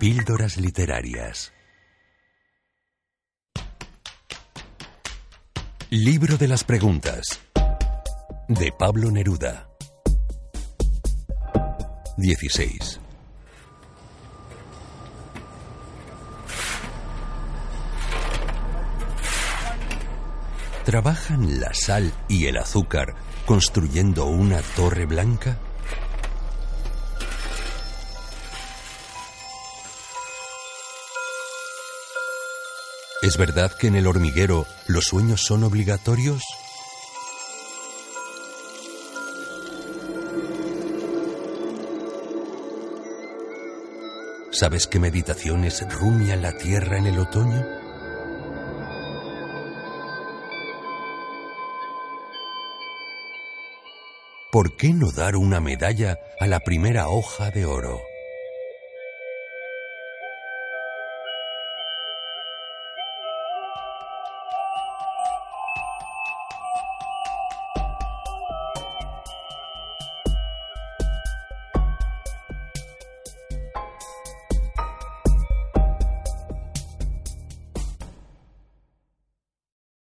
Píldoras literarias. Libro de las preguntas. De Pablo Neruda. 16. ¿Trabajan la sal y el azúcar construyendo una torre blanca? ¿Es verdad que en el hormiguero los sueños son obligatorios? ¿Sabes qué meditaciones rumia la tierra en el otoño? ¿Por qué no dar una medalla a la primera hoja de oro?